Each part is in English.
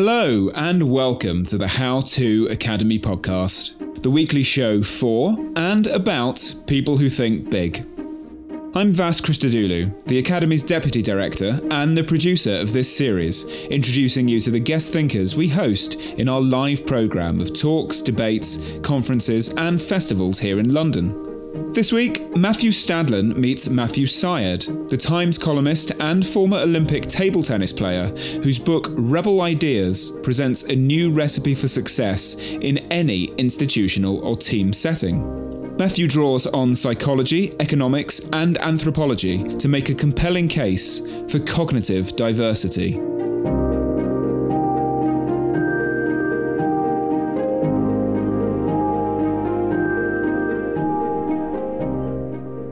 Hello, and welcome to the How To Academy podcast, the weekly show for and about people who think big. I'm Vas Christodoulou, the Academy's Deputy Director and the producer of this series, introducing you to the guest thinkers we host in our live programme of talks, debates, conferences, and festivals here in London. This week, Matthew Stadlen meets Matthew Syed, the Times columnist and former Olympic table tennis player, whose book Rebel Ideas presents a new recipe for success in any institutional or team setting. Matthew draws on psychology, economics, and anthropology to make a compelling case for cognitive diversity.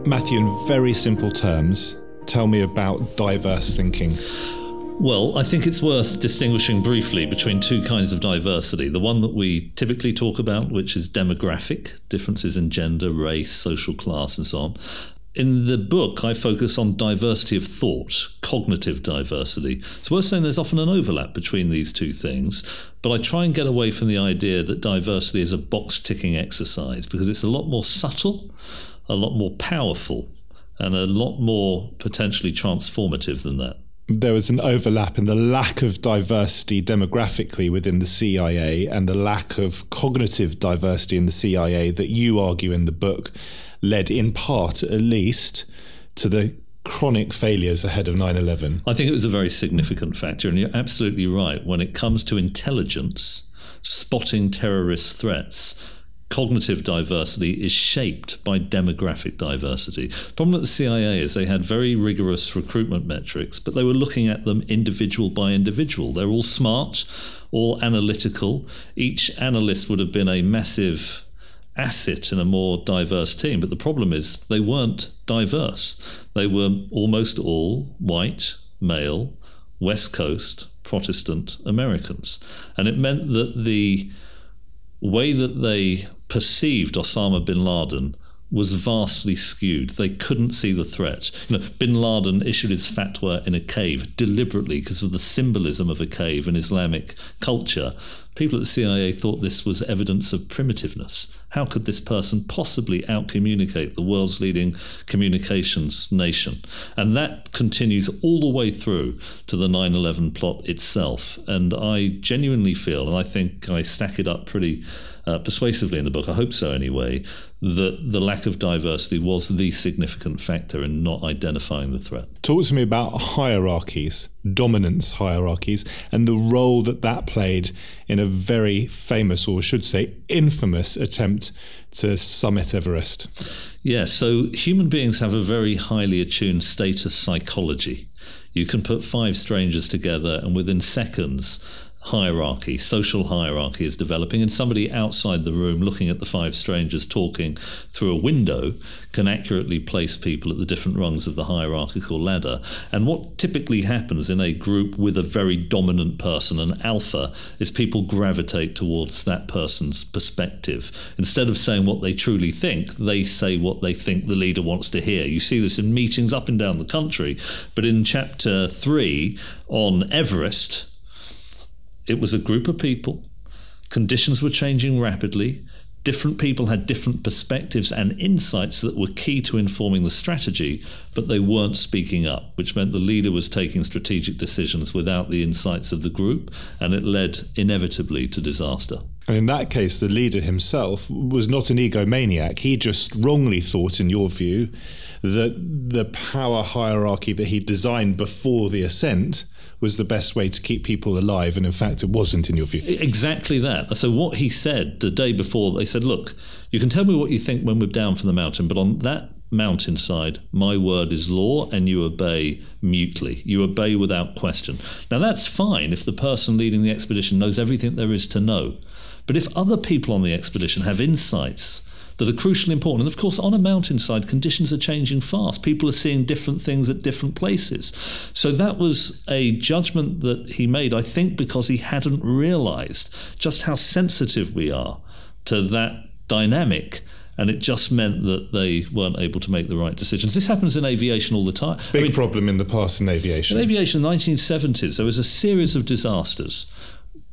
Matthew, in very simple terms, tell me about diverse thinking. Well, I think it's worth distinguishing briefly between two kinds of diversity. The one that we typically talk about, which is demographic, differences in gender, race, social class, and so on. In the book, I focus on diversity of thought, cognitive diversity. It's worth saying there's often an overlap between these two things, but I try and get away from the idea that diversity is a box ticking exercise because it's a lot more subtle a lot more powerful and a lot more potentially transformative than that. There was an overlap in the lack of diversity demographically within the CIA and the lack of cognitive diversity in the CIA that you argue in the book led in part, at least, to the chronic failures ahead of 9 11. I think it was a very significant factor, and you're absolutely right. When it comes to intelligence, spotting terrorist threats, cognitive diversity is shaped by demographic diversity. The problem at the CIA is they had very rigorous recruitment metrics, but they were looking at them individual by individual. They're all smart, all analytical. Each analyst would have been a massive asset in a more diverse team. But the problem is they weren't diverse. They were almost all white, male, West Coast, Protestant Americans. And it meant that the way that they perceived Osama bin Laden was vastly skewed. They couldn't see the threat. You know, bin Laden issued his fatwa in a cave deliberately because of the symbolism of a cave in Islamic culture. People at the CIA thought this was evidence of primitiveness. How could this person possibly outcommunicate the world's leading communications nation? And that continues all the way through to the 9 11 plot itself. And I genuinely feel, and I think I stack it up pretty uh, persuasively in the book, I hope so anyway, that the lack of diversity was the significant factor in not identifying the threat. Talk to me about hierarchies, dominance hierarchies, and the role that that played in a very famous, or should say, infamous attempt to summit Everest. Yes, so human beings have a very highly attuned status psychology. You can put five strangers together, and within seconds, hierarchy, social hierarchy is developing, and somebody outside the room looking at the five strangers talking through a window can accurately place people at the different rungs of the hierarchical ladder. And what typically happens in a group with a very dominant person, an alpha, is people gravitate towards that person's perspective. Instead of saying what they truly think, they say what they think the leader wants to hear. You see this in meetings up and down the country, but in chapter three on Everest, it was a group of people. Conditions were changing rapidly. Different people had different perspectives and insights that were key to informing the strategy, but they weren't speaking up, which meant the leader was taking strategic decisions without the insights of the group, and it led inevitably to disaster. And in that case, the leader himself was not an egomaniac. He just wrongly thought, in your view, that the power hierarchy that he designed before the ascent was the best way to keep people alive. And in fact, it wasn't, in your view. Exactly that. So, what he said the day before, they said, Look, you can tell me what you think when we're down from the mountain, but on that mountainside, my word is law, and you obey mutely. You obey without question. Now, that's fine if the person leading the expedition knows everything there is to know. But if other people on the expedition have insights that are crucially important. And of course, on a mountainside, conditions are changing fast. People are seeing different things at different places. So that was a judgment that he made, I think, because he hadn't realized just how sensitive we are to that dynamic and it just meant that they weren't able to make the right decisions. This happens in aviation all the time. Big I mean, problem in the past in aviation. In aviation, in the 1970s, there was a series of disasters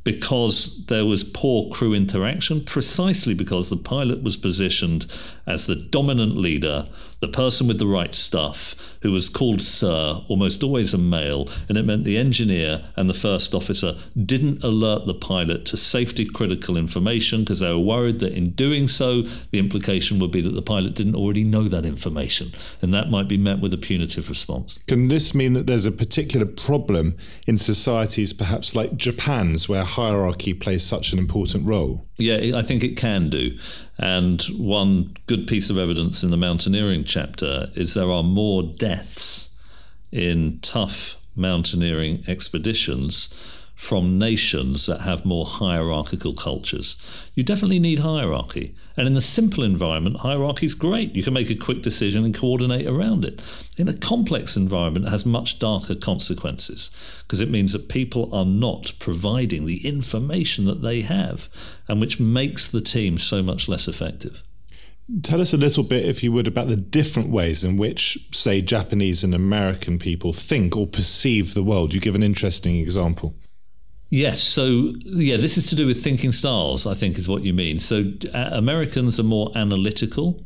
because there was poor crew interaction, precisely because the pilot was positioned as the dominant leader, the person with the right stuff, who was called Sir, almost always a male, and it meant the engineer and the first officer didn't alert the pilot to safety critical information because they were worried that in doing so, the implication would be that the pilot didn't already know that information, and that might be met with a punitive response. Can this mean that there's a particular problem in societies, perhaps like Japan's, where hierarchy plays such an important role? Yeah, I think it can do. And one good piece of evidence in the mountaineering chapter is there are more deaths in tough mountaineering expeditions from nations that have more hierarchical cultures. You definitely need hierarchy. And in a simple environment, hierarchy is great. You can make a quick decision and coordinate around it. In a complex environment, it has much darker consequences because it means that people are not providing the information that they have and which makes the team so much less effective. Tell us a little bit, if you would, about the different ways in which, say, Japanese and American people think or perceive the world. You give an interesting example. Yes. So, yeah, this is to do with thinking styles, I think is what you mean. So, uh, Americans are more analytical.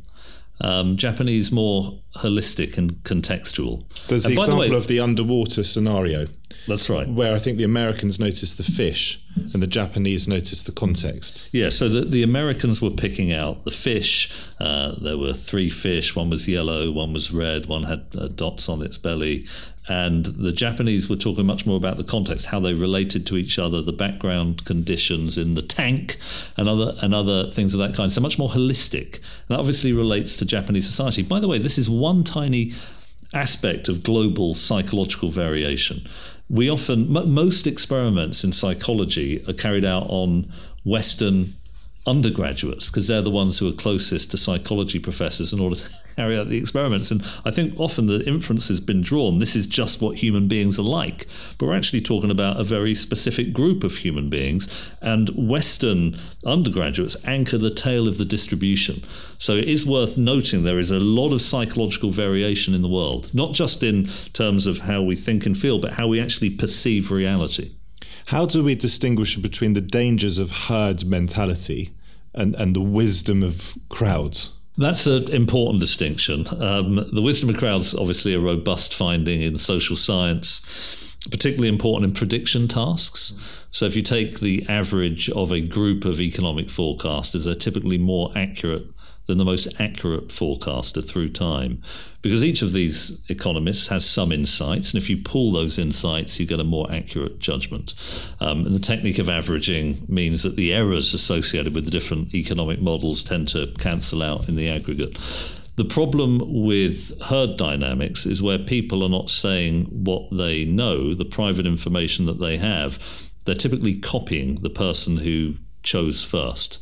Um, Japanese more holistic and contextual. There's the example the way, of the underwater scenario. That's right. Where I think the Americans noticed the fish and the Japanese noticed the context. Yeah, so the, the Americans were picking out the fish. Uh, there were three fish. One was yellow, one was red, one had uh, dots on its belly. And the Japanese were talking much more about the context, how they related to each other, the background conditions in the tank, and other and other things of that kind. So much more holistic. And that obviously relates to Japanese society. By the way, this is one tiny aspect of global psychological variation. We often, m- most experiments in psychology are carried out on Western undergraduates because they're the ones who are closest to psychology professors in order to carry out the experiments. And I think often the inference has been drawn this is just what human beings are like. But we're actually talking about a very specific group of human beings. And Western undergraduates anchor the tail of the distribution. So it is worth noting there is a lot of psychological variation in the world, not just in terms of how we think and feel, but how we actually perceive reality. How do we distinguish between the dangers of herd mentality and, and the wisdom of crowds? That's an important distinction. Um, the wisdom of crowds, obviously, a robust finding in social science, particularly important in prediction tasks. So, if you take the average of a group of economic forecasters, they're typically more accurate than the most accurate forecaster through time. Because each of these economists has some insights, and if you pull those insights, you get a more accurate judgment. Um, and the technique of averaging means that the errors associated with the different economic models tend to cancel out in the aggregate. The problem with herd dynamics is where people are not saying what they know, the private information that they have, they're typically copying the person who chose first.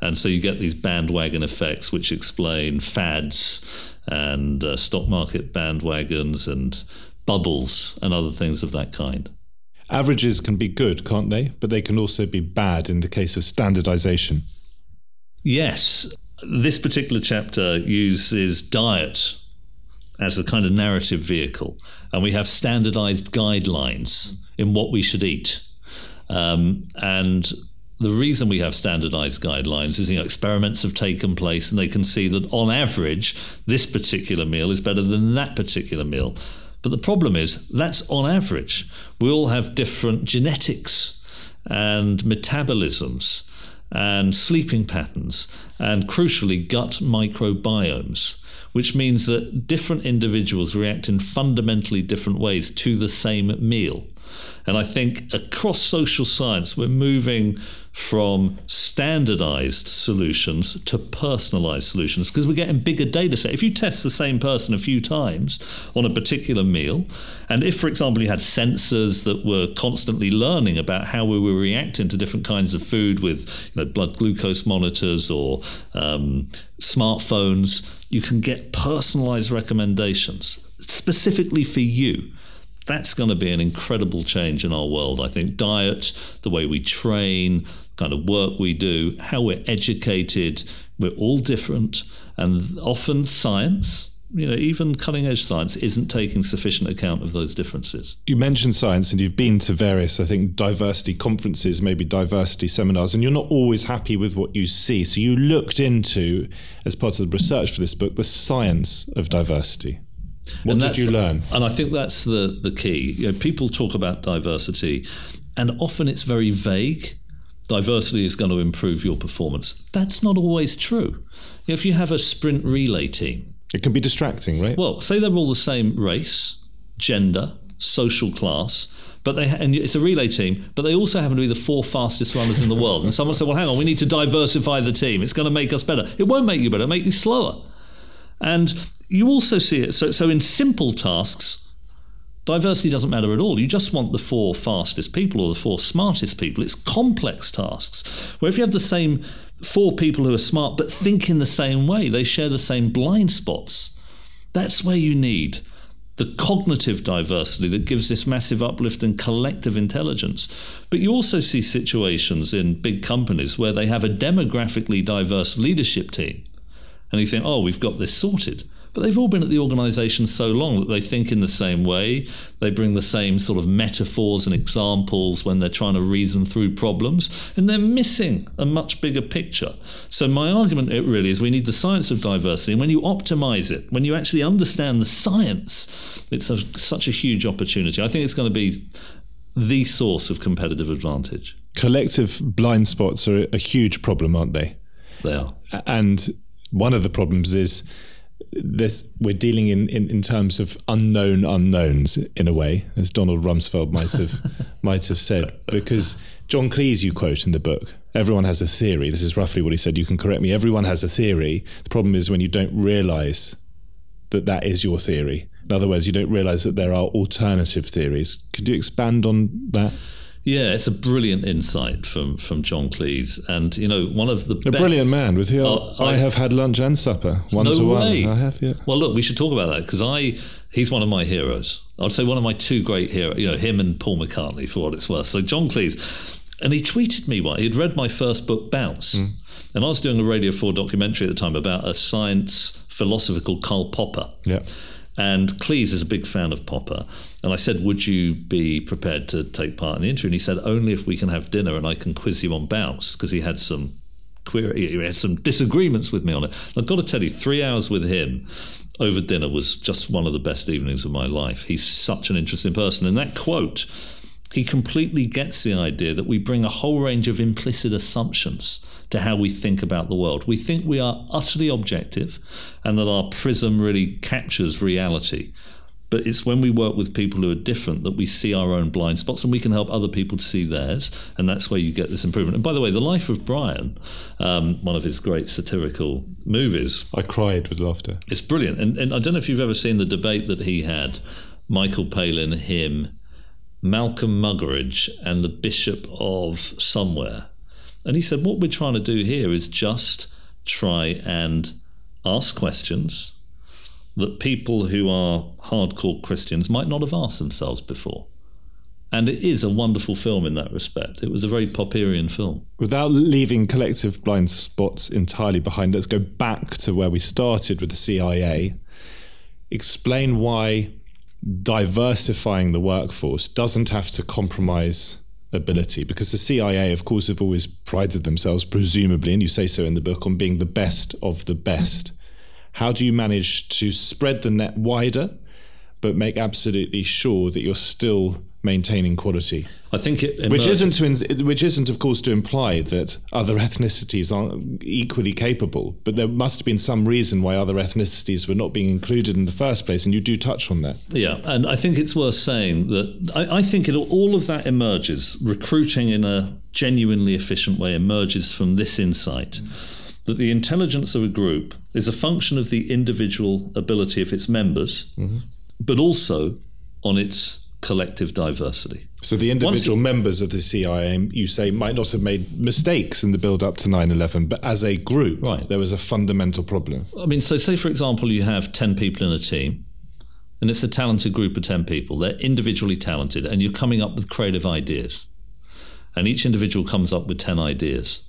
And so you get these bandwagon effects, which explain fads and uh, stock market bandwagons and bubbles and other things of that kind. Averages can be good, can't they? But they can also be bad in the case of standardization. Yes. This particular chapter uses diet as a kind of narrative vehicle, and we have standardized guidelines in what we should eat. Um, and the reason we have standardized guidelines is you know experiments have taken place and they can see that on average this particular meal is better than that particular meal. But the problem is that's on average. We all have different genetics and metabolisms and sleeping patterns and crucially gut microbiomes which means that different individuals react in fundamentally different ways to the same meal and I think across social science, we're moving from standardized solutions to personalized solutions because we're getting bigger data set. If you test the same person a few times on a particular meal, and if, for example, you had sensors that were constantly learning about how we were reacting to different kinds of food with you know, blood glucose monitors or um, smartphones, you can get personalized recommendations specifically for you that's going to be an incredible change in our world. I think diet, the way we train, kind of work we do, how we're educated, we're all different. And often science, you know, even cutting edge science isn't taking sufficient account of those differences. You mentioned science and you've been to various, I think, diversity conferences, maybe diversity seminars, and you're not always happy with what you see. So you looked into, as part of the research for this book, the science of diversity. What and did you learn? And I think that's the the key. You know, people talk about diversity, and often it's very vague. Diversity is going to improve your performance. That's not always true. If you have a sprint relay team, it can be distracting, right? Well, say they're all the same race, gender, social class, but they and it's a relay team, but they also happen to be the four fastest runners in the world. And someone said, "Well, hang on, we need to diversify the team. It's going to make us better." It won't make you better; it'll make you slower. And you also see it. So, so in simple tasks, diversity doesn't matter at all. You just want the four fastest people or the four smartest people. It's complex tasks where if you have the same four people who are smart but think in the same way, they share the same blind spots. That's where you need the cognitive diversity that gives this massive uplift in collective intelligence. But you also see situations in big companies where they have a demographically diverse leadership team. And you think, oh, we've got this sorted. But they've all been at the organisation so long that they think in the same way. They bring the same sort of metaphors and examples when they're trying to reason through problems, and they're missing a much bigger picture. So, my argument it really is we need the science of diversity, and when you optimise it, when you actually understand the science, it's a, such a huge opportunity. I think it's going to be the source of competitive advantage. Collective blind spots are a huge problem, aren't they? They are. And one of the problems is this we're dealing in, in, in terms of unknown unknowns in a way, as Donald Rumsfeld might have might have said, because John Cleese you quote in the book, everyone has a theory. This is roughly what he said. You can correct me. Everyone has a theory. The problem is when you don't realise that that is your theory. In other words, you don't realise that there are alternative theories. Could you expand on that? Yeah, it's a brilliant insight from from John Cleese, and you know one of the a best, brilliant man with whom uh, I, I, have had lunch and supper one no to way. one. I have, yeah. Well, look, we should talk about that because I he's one of my heroes. I'd say one of my two great heroes. You know, him and Paul McCartney for what it's worth. So John Cleese, and he tweeted me one. He'd read my first book, Bounce, mm. and I was doing a Radio Four documentary at the time about a science philosopher called Karl Popper. Yeah. And Cleese is a big fan of Popper. And I said, Would you be prepared to take part in the interview? And he said, Only if we can have dinner and I can quiz you on bounce, because he had some query, he had some disagreements with me on it. And I've got to tell you, three hours with him over dinner was just one of the best evenings of my life. He's such an interesting person. And that quote, he completely gets the idea that we bring a whole range of implicit assumptions to how we think about the world. We think we are utterly objective and that our prism really captures reality. But it's when we work with people who are different that we see our own blind spots and we can help other people to see theirs. And that's where you get this improvement. And by the way, The Life of Brian, um, one of his great satirical movies. I cried with laughter. It's brilliant. And, and I don't know if you've ever seen the debate that he had Michael Palin, him, Malcolm Muggeridge, and the Bishop of somewhere. And he said, What we're trying to do here is just try and ask questions that people who are hardcore Christians might not have asked themselves before. And it is a wonderful film in that respect. It was a very Popperian film. Without leaving collective blind spots entirely behind, let's go back to where we started with the CIA. Explain why diversifying the workforce doesn't have to compromise ability? Because the CIA, of course, have always prided themselves, presumably, and you say so in the book, on being the best of the best. How do you manage to spread the net wider, but make absolutely sure that you're still maintaining quality? I think it which isn't to ins- which isn't, of course, to imply that other ethnicities aren't equally capable. But there must have been some reason why other ethnicities were not being included in the first place, and you do touch on that. Yeah, and I think it's worth saying that I, I think it, all of that emerges, recruiting in a genuinely efficient way emerges from this insight that the intelligence of a group is a function of the individual ability of its members, mm-hmm. but also on its collective diversity. So the individual members of the CIA, you say, might not have made mistakes in the build up to 9/11, but as a group, Right. there was a fundamental problem. I mean, so say for example, you have 10 people in a team, and it's a talented group of 10 people. They're individually talented, and you're coming up with creative ideas. And each individual comes up with 10 ideas.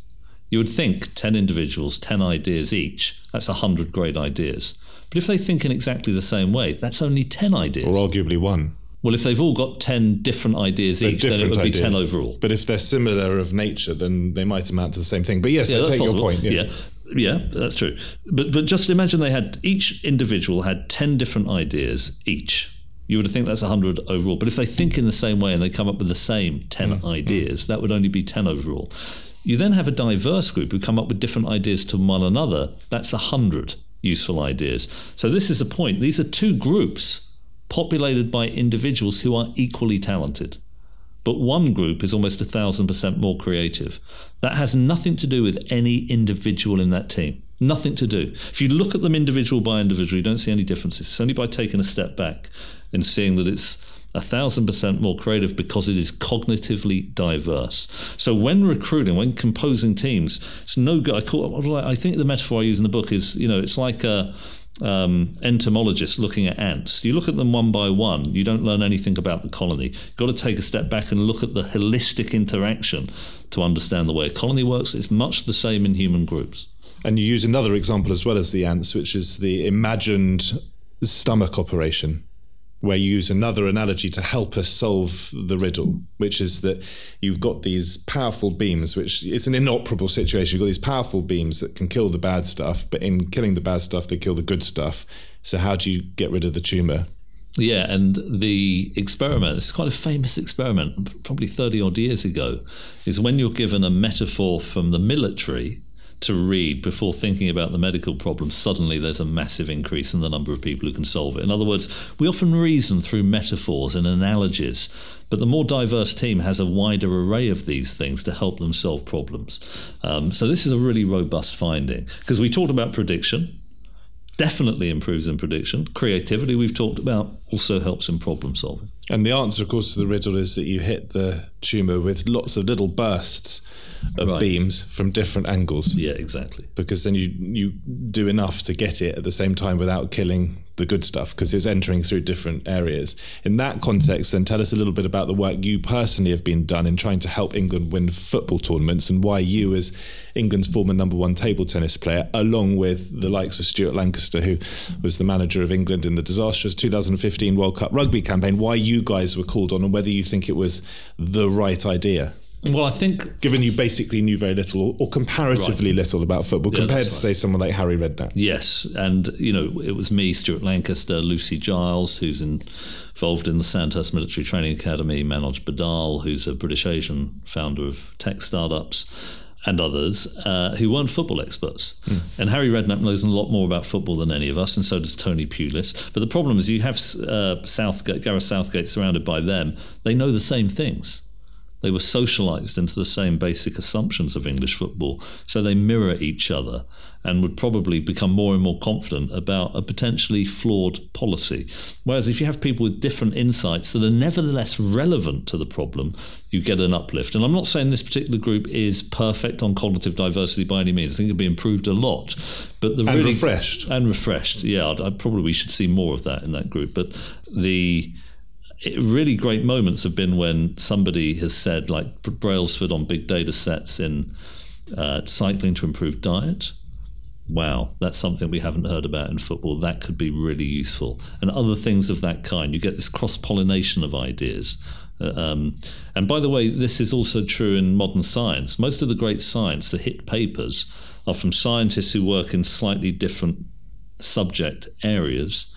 You would think 10 individuals, 10 ideas each, that's 100 great ideas. But if they think in exactly the same way, that's only 10 ideas. Or arguably one. Well, if they've all got 10 different ideas They're each, then it different would be 10 overall. But if they're similar of nature, then they might amount to the same thing. But yes, I that's take your point. Yeah. yeah, that's true. But but just imagine they had each individual had ten different ideas each. You would think that's hundred overall. But if they think in the same way and they come up with the same ten Mm, ideas, that would only be ten overall. You then have a diverse group who come up with different ideas to one another. That's hundred useful ideas. So this is a point. These are two groups populated by individuals who are equally talented but one group is almost a thousand percent more creative. That has nothing to do with any individual in that team. Nothing to do. If you look at them individual by individual, you don't see any differences. It's only by taking a step back and seeing that it's a thousand percent more creative because it is cognitively diverse. So when recruiting, when composing teams, it's no good. I call I think the metaphor I use in the book is, you know, it's like a um, entomologist looking at ants. You look at them one by one, you don't learn anything about the colony. You've got to take a step back and look at the holistic interaction to understand the way a colony works. It's much the same in human groups. And you use another example as well as the ants, which is the imagined stomach operation, where you use another analogy to help us solve the riddle, which is that you've got these powerful beams, which it's an inoperable situation. You've got these powerful beams that can kill the bad stuff, but in killing the bad stuff, they kill the good stuff. So, how do you get rid of the tumor? Yeah, and the experiment, it's quite a famous experiment, probably 30 odd years ago, is when you're given a metaphor from the military to read before thinking about the medical problem, suddenly there's a massive increase in the number of people who can solve it. In other words, we often reason through metaphors and analogies, but the more diverse team has a wider array of these things to help them solve problems. Um, so this is a really robust finding because we talked about prediction definitely improves in prediction. Creativity, we've talked about, also helps in problem solving. And the answer, of course, to the riddle is that you hit the tumor with lots of little bursts of Right. beams from different angles. Yeah, exactly. because then you you do enough to get it at the same time without killing the good stuff because it's entering through different areas. In that context, then tell us a little bit about the work you personally have been done in trying to help England win football tournaments and why you, as England's former number one table tennis player, along with the likes of Stuart Lancaster, who was the manager of England in the disastrous 2015 World Cup rugby campaign, why you guys were called on and whether you think it was the right idea. Well, I think Given you basically knew very little or, comparatively little about football Yeah, compared to, say, someone like Harry Redknapp. yes, and you know it was me, Stuart Lancaster, Lucy Giles, who's in, involved in the Sandhurst Military Training Academy, Manoj Badal, who's a British Asian founder of tech startups. And others uh, who weren't football experts. And Harry Redknapp knows a lot more about football than any of us, and so does Tony Pulis. But the problem is, you have uh, Southgate, Gareth Southgate surrounded by them, they know the same things. They were socialized into the same basic assumptions of English football, so they mirror each other and would probably become more and more confident about a potentially flawed policy. Whereas if you have people with different insights that are nevertheless relevant to the problem, you get an uplift. And I'm not saying this particular group is perfect on cognitive diversity by any means. I think it'd be improved a lot, but the And really refreshed. and refreshed. Yeah, I'd, I probably we should see more of that in that group. But the really great moments have been when somebody has said, like Brailsford on big data sets in uh, cycling to improve diet. Wow, that's something we haven't heard about in football. That could be really useful. And other things of that kind. You get this cross pollination of ideas. Uh, um, and by the way, this is also true in modern science. Most of the great science, the hit papers, are from scientists who work in slightly different subject areas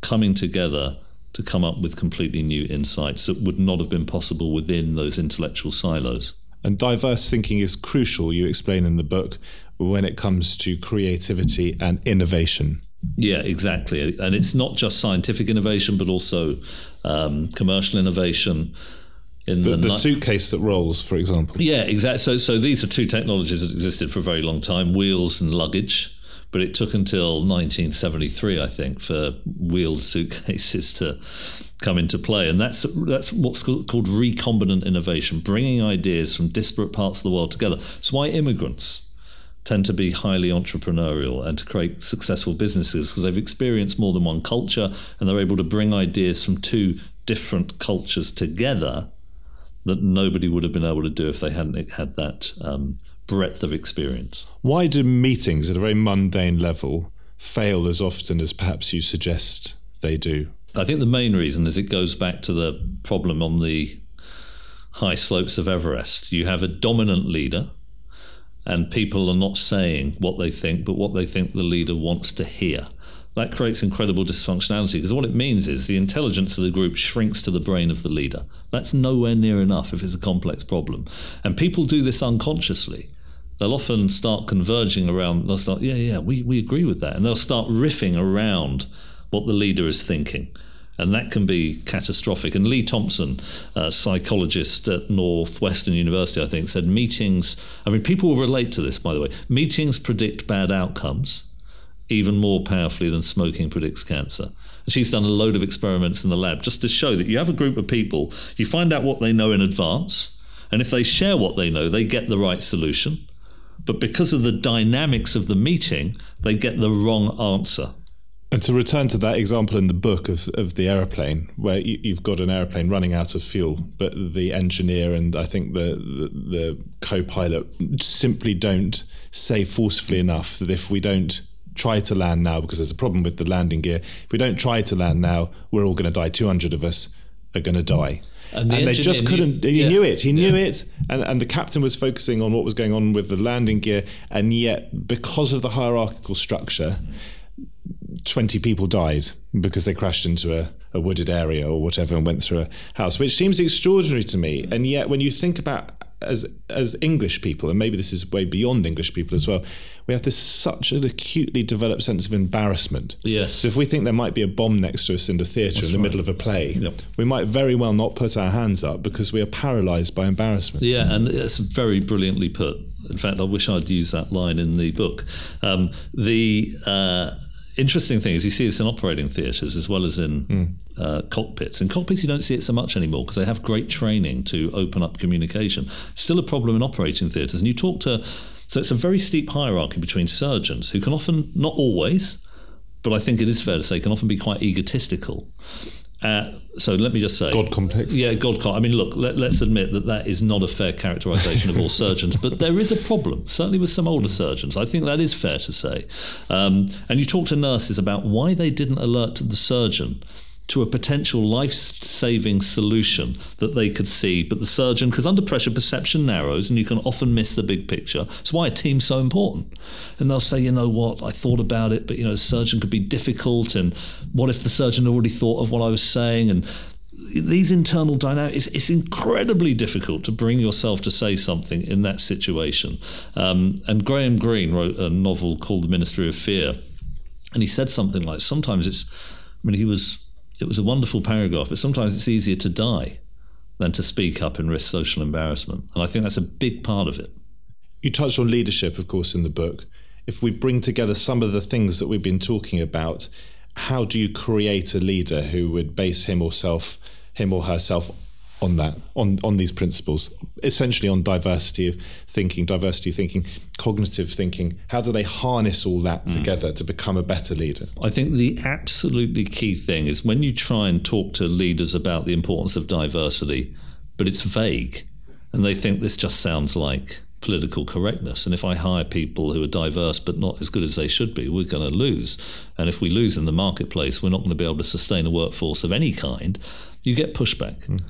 coming together to come up with completely new insights that would not have been possible within those intellectual silos. And diverse thinking is crucial, you explain in the book, when it comes to creativity and innovation. Yeah, exactly. And it's not just scientific innovation, but also um, commercial innovation. In the, the, the suitcase that rolls, for example. Yeah, exactly. So, so these are two technologies that existed for a very long time: wheels and luggage. But it took until 1973, I think, for wheeled suitcases to come into play, and that's that's what's called recombinant innovation, bringing ideas from disparate parts of the world together. It's why immigrants tend to be highly entrepreneurial and to create successful businesses because they've experienced more than one culture and they're able to bring ideas from two different cultures together that nobody would have been able to do if they hadn't had that um, breadth of experience. Why do meetings at a very mundane level fail as often as perhaps you suggest they do? I think the main reason is it goes back to the problem on the high slopes of Everest. You have a dominant leader and people are not saying what they think, but what they think the leader wants to hear. That creates incredible dysfunctionality because what it means is the intelligence of the group shrinks to the brain of the leader. That's nowhere near enough if it's a complex problem. And people do this unconsciously. They'll often start converging around, they'll start, yeah, yeah, we, we agree with that. And they'll start riffing around what the leader is thinking and that can be catastrophic. And Leigh Thompson, a psychologist at Northwestern University, I think, said meetings. I mean, people will relate to this, by the way. Meetings predict bad outcomes even more powerfully than smoking predicts cancer. And she's done a load of experiments in the lab just to show that you have a group of people, you find out what they know in advance, and if they share what they know, they get the right solution. But because of the dynamics of the meeting, they get the wrong answer. And to return to that example in the book of, of the aeroplane, where you, have got an aeroplane running out of fuel, but the engineer and I think the, the, the co pilot simply don't say forcefully enough that if we don't try to land now, because there's a problem with the landing gear, if we don't try to land now, we're all going to die. 200 of us are going to die. And, the and they just couldn't. Knew, he yeah, knew it. He knew yeah. it, and, and the captain was focusing on what was going on with the landing gear, and yet because of the hierarchical structure, 20 people died because they crashed into a, a, wooded area or whatever and went through a house, which seems extraordinary to me. And yet, when you think about as as English people, and maybe this is way beyond English people as well, we have this such an acutely developed sense of embarrassment. Yes. So if we think there might be a bomb next to us in the theatre in the right. middle of a play, yep. we might very well not put our hands up because we are paralysed by embarrassment. Yeah, and it's very brilliantly put. In fact, I wish I'd used that line in the book. Um, the uh, interesting thing is you see this in operating theatres as well as in mm. uh, cockpits. In cockpits, you don't see it so much anymore because they have great training to open up communication. Still a problem in operating theatres. And you talk to, so it's a very steep hierarchy between surgeons who can often, not always, but I think it is fair to say, can often be quite egotistical. Uh, so let me just say, God complex. Yeah, God complex. I mean, look, let, us admit that that is not a fair characterization of all surgeons, but there is a problem, certainly with some older surgeons. I think that is fair to say. Um, and you talk to nurses about why they didn't alert the surgeon to a potential life saving solution that they could see. But the surgeon, because under pressure, perception narrows and you can often miss the big picture. That's why a team's so important. And they'll say, you know what, I thought about it, but you know, a surgeon could be difficult. And what if the surgeon already thought of what I was saying? And these internal dynamics, it's, it's, incredibly difficult to bring yourself to say something in that situation. Um, and Graham Greene wrote a novel called The Ministry of Fear. And he said something like, sometimes it's, I mean, he was it was a wonderful paragraph, but sometimes it's easier to die than to speak up and risk social embarrassment. And I think that's a big part of it. You touched on leadership, of course, in the book. If we bring together some of the things that we've been talking about, how do you create a leader who would base him or self, him or herself on that, on, on these principles, essentially on diversity of thinking, diversity of thinking, cognitive thinking. How do they harness all that mm. together to become a better leader? I think the absolutely key thing is when you try and talk to leaders about the importance of diversity, but it's vague, and they think this just sounds like political correctness. And if I hire people who are diverse but not as good as they should be, we're going to lose. And if we lose in the marketplace, we're not going to be able to sustain a workforce of any kind. You get pushback. Mm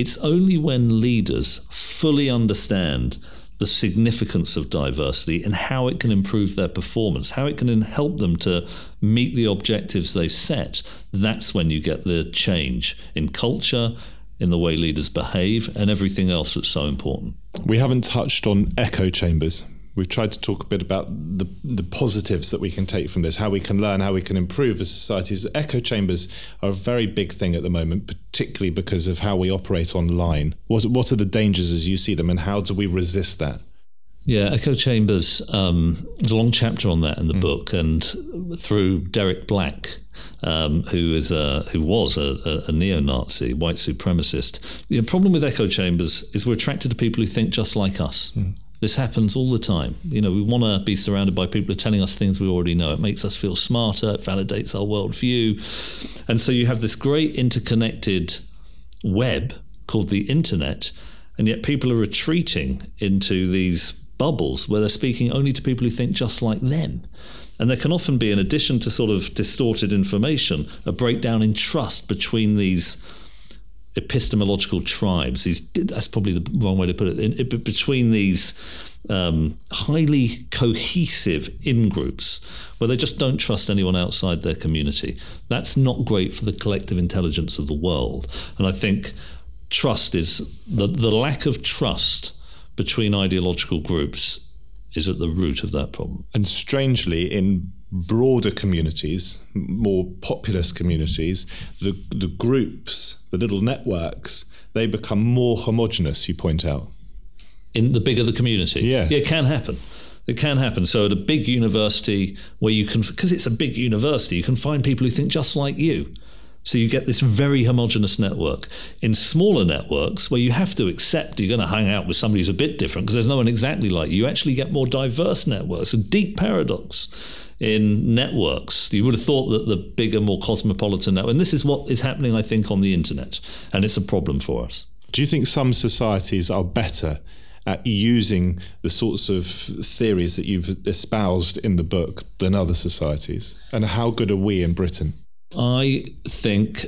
It's only when leaders fully understand the significance of diversity and how it can improve their performance, how it can help them to meet the objectives they set, that's when you get the change in culture, in the way leaders behave, and everything else that's so important. We haven't touched on echo chambers. We've tried to talk a bit about the, the positives that we can take from this, how we can learn, how we can improve as societies. Echo chambers are a very big thing at the moment, particularly because of how we operate online. What, what are the dangers as you see them, and how do we resist that? Yeah, echo chambers. Um, there's a long chapter on that in the mm. book, and through Derek Black, um, who is a, who was a, a, neo-Nazi, white supremacist. The problem with echo chambers is we're attracted to people who think just like us. Mm. This happens all the time. You know, we want to be surrounded by people who are telling us things we already know. It makes us feel smarter. It validates our worldview, and so you have this great interconnected web called the internet, and yet people are retreating into these bubbles where they're speaking only to people who think just like them. And there can often be, in addition to sort of distorted information, a breakdown in trust between these epistemological tribes. These that's probably the wrong way to put it. In, in, between these um, highly cohesive in groups where they just don't trust anyone outside their community. That's not great for the collective intelligence of the world. And I think trust is the the lack of trust between ideological groups is at the root of that problem. And strangely, in broader communities, more populous communities, the, the groups, the little networks, they become more homogenous, you point out. In the bigger the community? Yes. Yeah, it can happen. It can happen. So at a big university where you can, because it's a big university, you can find people who think just like you. So you get this very homogenous network. In smaller networks, where you have to accept you're going to hang out with somebody who's a bit different because there's no one exactly like you, you actually get more diverse networks. A deep paradox in networks. You would have thought that the bigger, more cosmopolitan network, and this is what is happening, I think, on the internet, and it's a problem for us. Do you think some societies are better at using the sorts of theories that you've espoused in the book than other societies? And how good are we in Britain? I think,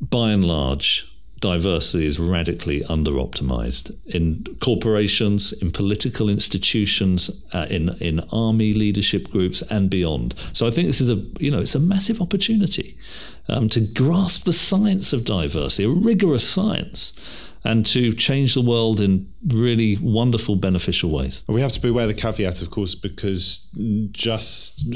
by and large, diversity is radically under optimized in corporations, in political institutions, uh, in in army leadership groups, and beyond. So I think this is a you know it's a massive opportunity um, to grasp the science of diversity, a rigorous science and to change the world in really wonderful, beneficial ways. We have to beware the caveat, of course, because just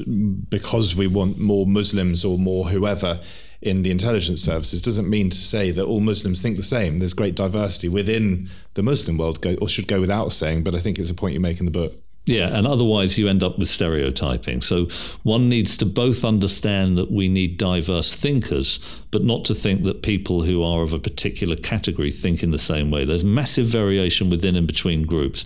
because we want more Muslims or more whoever in the intelligence services doesn't mean to say that all Muslims think the same. There's great diversity within the Muslim world, or should go without saying, but I think it's a point you make in the book. Yeah, and otherwise you end up with stereotyping. So one needs to both understand that we need diverse thinkers, but not to think that people who are of a particular category think in the same way. There's massive variation within and between groups.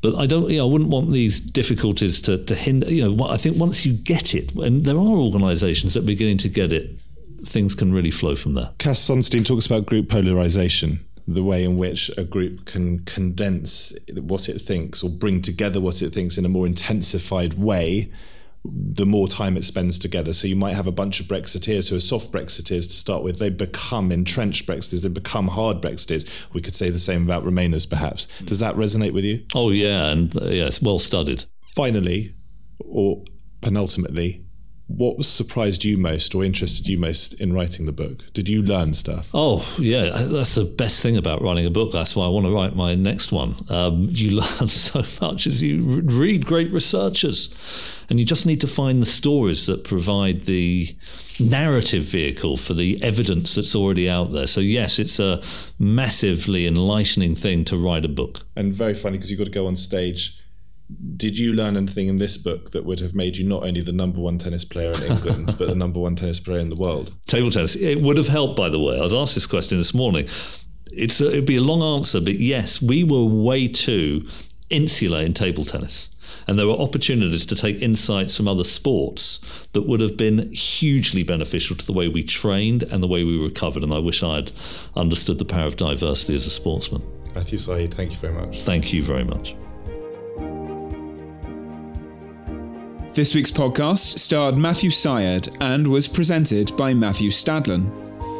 But I don't, you know, I wouldn't want these difficulties to, to hinder, you know, I think once you get it, and there are organisations that are beginning to get it, things can really flow from there. Cass Sunstein talks about group polarisation the way in which a group can condense what it thinks or bring together what it thinks in a more intensified way the more time it spends together. So you might have a bunch of Brexiteers who are soft Brexiteers to start with. They become entrenched Brexiteers. They become hard Brexiteers. We could say the same about Remainers, perhaps. Does that resonate with you? Oh, yeah. And uh, yes, well studied. Finally, or penultimately, what surprised you most or interested you most in writing the book? Did you learn stuff? Oh, yeah. That's the best thing about writing a book. That's why I want to write my next one. Um, you learn so much as you read great researchers. And you just need to find the stories that provide the narrative vehicle for the evidence that's already out there. So, yes, it's a massively enlightening thing to write a book. And very funny because you've got to go on stage did you learn anything in this book that would have made you not only the number one tennis player in England, but the number one tennis player in the world? Table tennis. It would have helped, by the way. I was asked this question this morning. It's a, it'd be a long answer, but yes, we were way too insular in table tennis. And there were opportunities to take insights from other sports that would have been hugely beneficial to the way we trained and the way we recovered. And I wish I had understood the power of diversity as a sportsman. Matthew Syed, thank you very much. Thank you very much. This week's podcast starred Matthew Syed and was presented by Matthew Stadlen.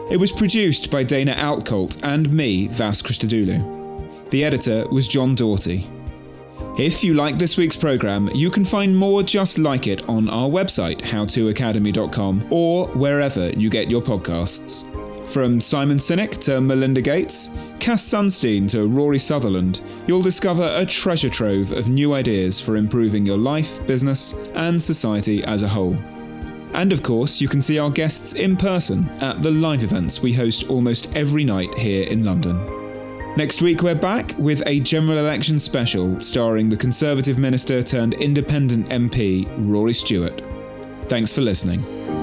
It was produced by Dana Outcolt and me, Vas Christodoulou. The editor was John Doughty. If you like this week's programme, you can find more just like it on our website, howtoacademy.com, or wherever you get your podcasts. From Simon Sinek to Melinda Gates, Cass Sunstein to Rory Sutherland, you'll discover a treasure trove of new ideas for improving your life, business, and society as a whole. And of course, you can see our guests in person at the live events we host almost every night here in London. Next week, we're back with a general election special starring the Conservative Minister turned Independent MP, Rory Stewart. Thanks for listening.